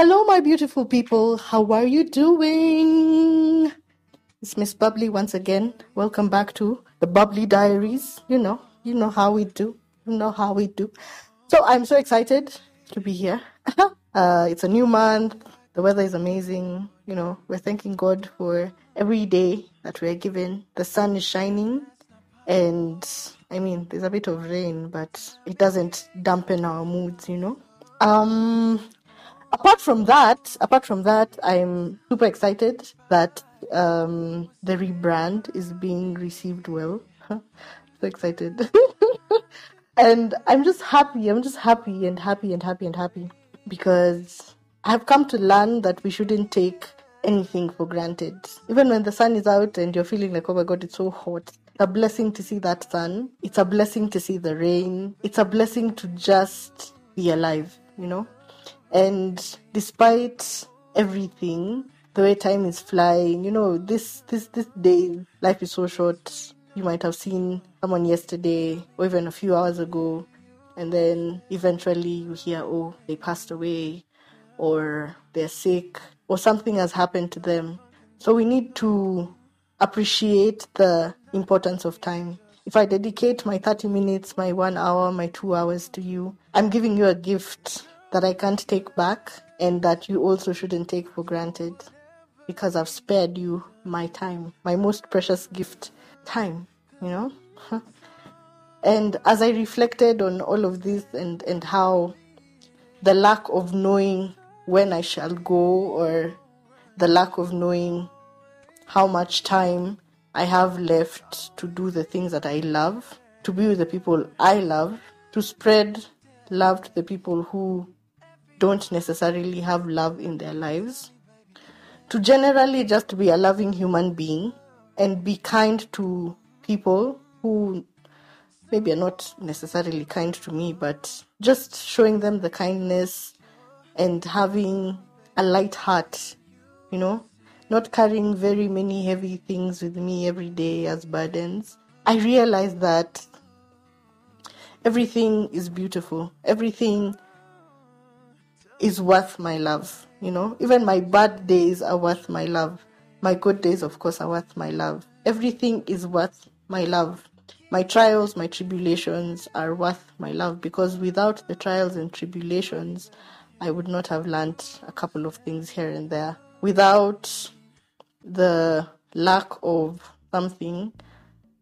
Hello, my beautiful people. How are you doing? It's Miss Bubbly once again. Welcome back to the Bubbly Diaries. You know, you know how we do. You know how we do. So I'm so excited to be here. uh, it's a new month. The weather is amazing. You know, we're thanking God for every day that we're given. The sun is shining, and I mean, there's a bit of rain, but it doesn't dampen our moods. You know. Um, apart from that, apart from that, I'm super excited that um, the rebrand is being received well. so excited. and I'm just happy. I'm just happy and happy and happy and happy because I've come to learn that we shouldn't take anything for granted. Even when the sun is out and you're feeling like, oh my god, it's so hot. A blessing to see that sun. It's a blessing to see the rain. It's a blessing to just be alive, you know? And despite everything, the way time is flying, you know, this this this day life is so short. You might have seen someone yesterday or even a few hours ago, and then eventually you hear, oh, they passed away, or they're sick, or something has happened to them. So we need to appreciate the importance of time. If I dedicate my 30 minutes, my one hour, my two hours to you, I'm giving you a gift that I can't take back and that you also shouldn't take for granted because I've spared you my time, my most precious gift, time, you know? and as I reflected on all of this and, and how the lack of knowing when I shall go or the lack of knowing how much time I have left to do the things that I love, to be with the people I love, to spread love to the people who don't necessarily have love in their lives, to generally just be a loving human being and be kind to people who maybe are not necessarily kind to me, but just showing them the kindness and having a light heart, you know, not carrying very many heavy things with me every day as burdens. I realized that everything is beautiful. Everything is worth my love. You know, even my bad days are worth my love. My good days, of course, are worth my love. Everything is worth my love. My trials, my tribulations are worth my love because without the trials and tribulations, I would not have learned a couple of things here and there. Without the lack of something,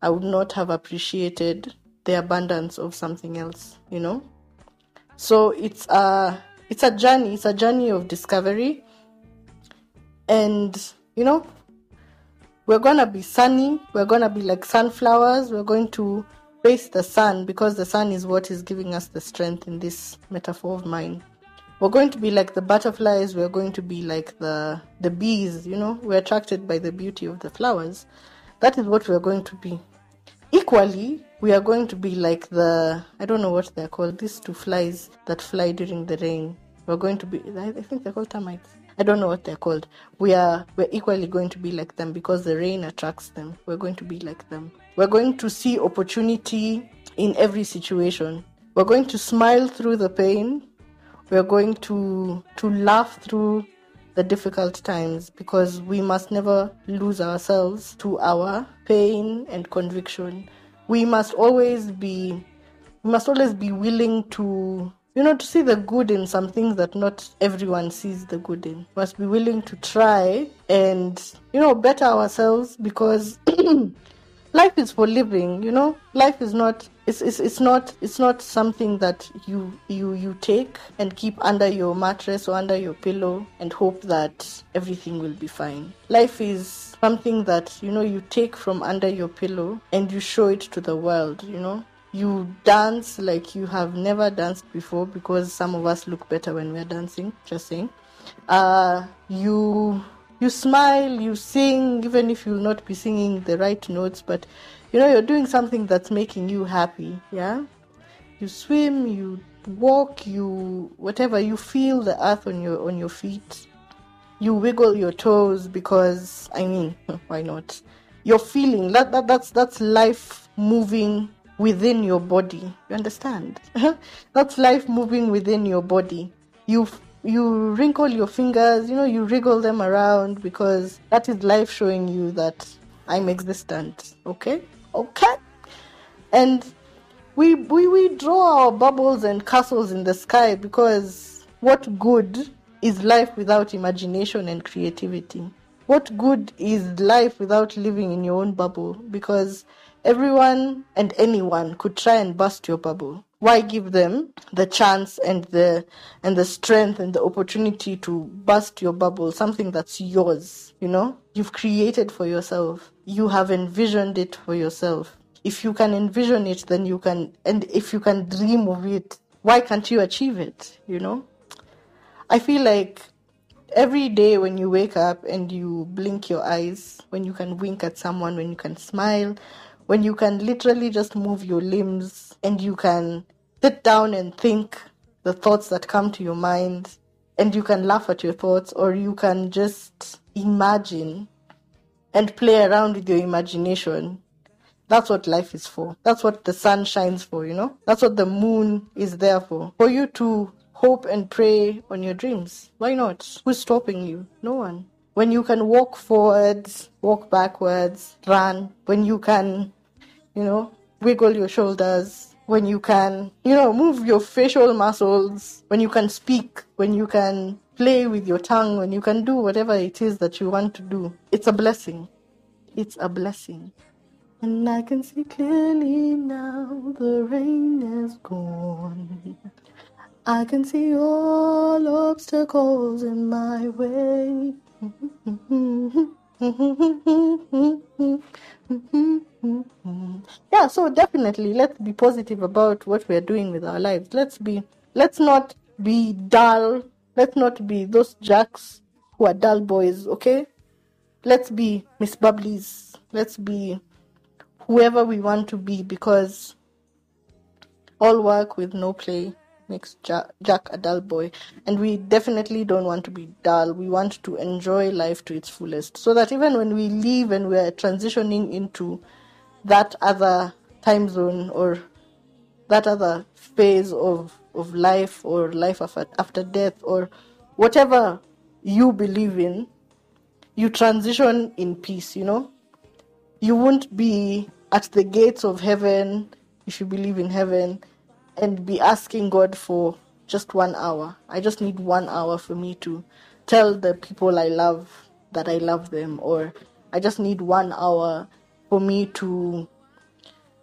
I would not have appreciated the abundance of something else, you know? So it's a it's a journey, it's a journey of discovery. And you know, we're gonna be sunny, we're gonna be like sunflowers, we're going to face the sun because the sun is what is giving us the strength in this metaphor of mine. We're going to be like the butterflies, we're going to be like the the bees, you know, we're attracted by the beauty of the flowers. That is what we're going to be. Equally, we are going to be like the I don't know what they're called, these two flies that fly during the rain. We're going to be I think they're called termites. I don't know what they're called. We are we're equally going to be like them because the rain attracts them. We're going to be like them. We're going to see opportunity in every situation. We're going to smile through the pain. We're going to to laugh through the difficult times because we must never lose ourselves to our pain and conviction. We must always be we must always be willing to you know to see the good in some things that not everyone sees the good in. We must be willing to try and you know better ourselves because life is for living you know? Life is not it's, it's, it's not it's not something that you you you take and keep under your mattress or under your pillow and hope that everything will be fine. Life is something that you know you take from under your pillow and you show it to the world you know? You dance like you have never danced before because some of us look better when we're dancing just saying. Uh you you smile, you sing, even if you'll not be singing the right notes, but you know, you're doing something that's making you happy, yeah? You swim, you walk, you whatever, you feel the earth on your on your feet. You wiggle your toes because I mean, why not? You're feeling that, that that's that's life moving within your body. You understand? that's life moving within your body. You you wrinkle your fingers, you know, you wriggle them around because that is life showing you that I'm existent. Okay? Okay? And we, we, we draw our bubbles and castles in the sky because what good is life without imagination and creativity? What good is life without living in your own bubble? Because everyone and anyone could try and bust your bubble. Why give them the chance and the and the strength and the opportunity to bust your bubble, something that's yours, you know? You've created for yourself. You have envisioned it for yourself. If you can envision it, then you can and if you can dream of it, why can't you achieve it, you know? I feel like every day when you wake up and you blink your eyes, when you can wink at someone, when you can smile, when you can literally just move your limbs and you can sit down and think the thoughts that come to your mind and you can laugh at your thoughts or you can just imagine and play around with your imagination. That's what life is for. That's what the sun shines for, you know? That's what the moon is there for. For you to hope and pray on your dreams. Why not? Who's stopping you? No one. When you can walk forwards, walk backwards, run, when you can, you know, wiggle your shoulders, when you can, you know, move your facial muscles, when you can speak, when you can play with your tongue, when you can do whatever it is that you want to do. It's a blessing. It's a blessing. And I can see clearly now the rain is gone. I can see all obstacles in my way. yeah, so definitely let's be positive about what we're doing with our lives. Let's be let's not be dull. Let's not be those jacks who are dull boys, okay? Let's be Miss Bubblies. Let's be whoever we want to be because all work with no play makes Jack, Jack a dull boy. And we definitely don't want to be dull. We want to enjoy life to its fullest. So that even when we leave and we're transitioning into that other time zone or that other phase of, of life or life after, after death or whatever you believe in, you transition in peace, you know? You won't be at the gates of heaven if you believe in heaven and be asking God for just one hour. I just need one hour for me to tell the people I love that I love them, or I just need one hour for me to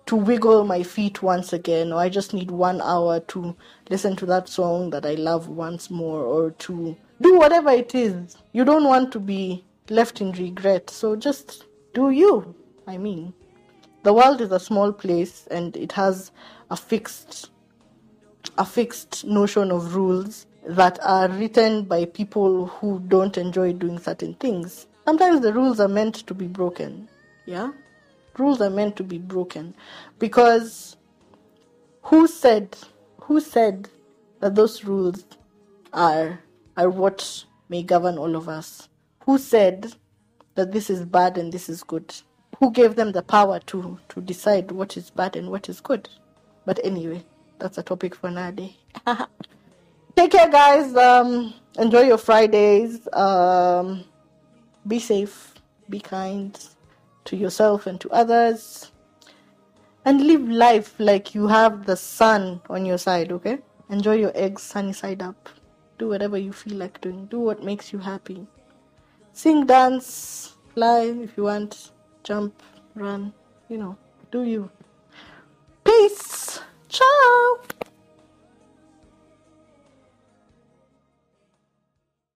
to wiggle my feet once again, or I just need one hour to listen to that song that I love once more, or to do whatever it is. You don't want to be left in regret, so just do you. I mean, the world is a small place and it has a fixed a fixed notion of rules that are written by people who don't enjoy doing certain things. Sometimes the rules are meant to be broken. Yeah? Rules are meant to be broken because who said who said that those rules are are what may govern all of us? Who said that this is bad and this is good? Who gave them the power to to decide what is bad and what is good? But anyway, that's a topic for another day. Take care, guys. Um, enjoy your Fridays. Um, be safe. Be kind to yourself and to others. And live life like you have the sun on your side, okay? Enjoy your eggs sunny side up. Do whatever you feel like doing. Do what makes you happy. Sing, dance, fly if you want, jump, run, you know, do you. Peace! Ciao!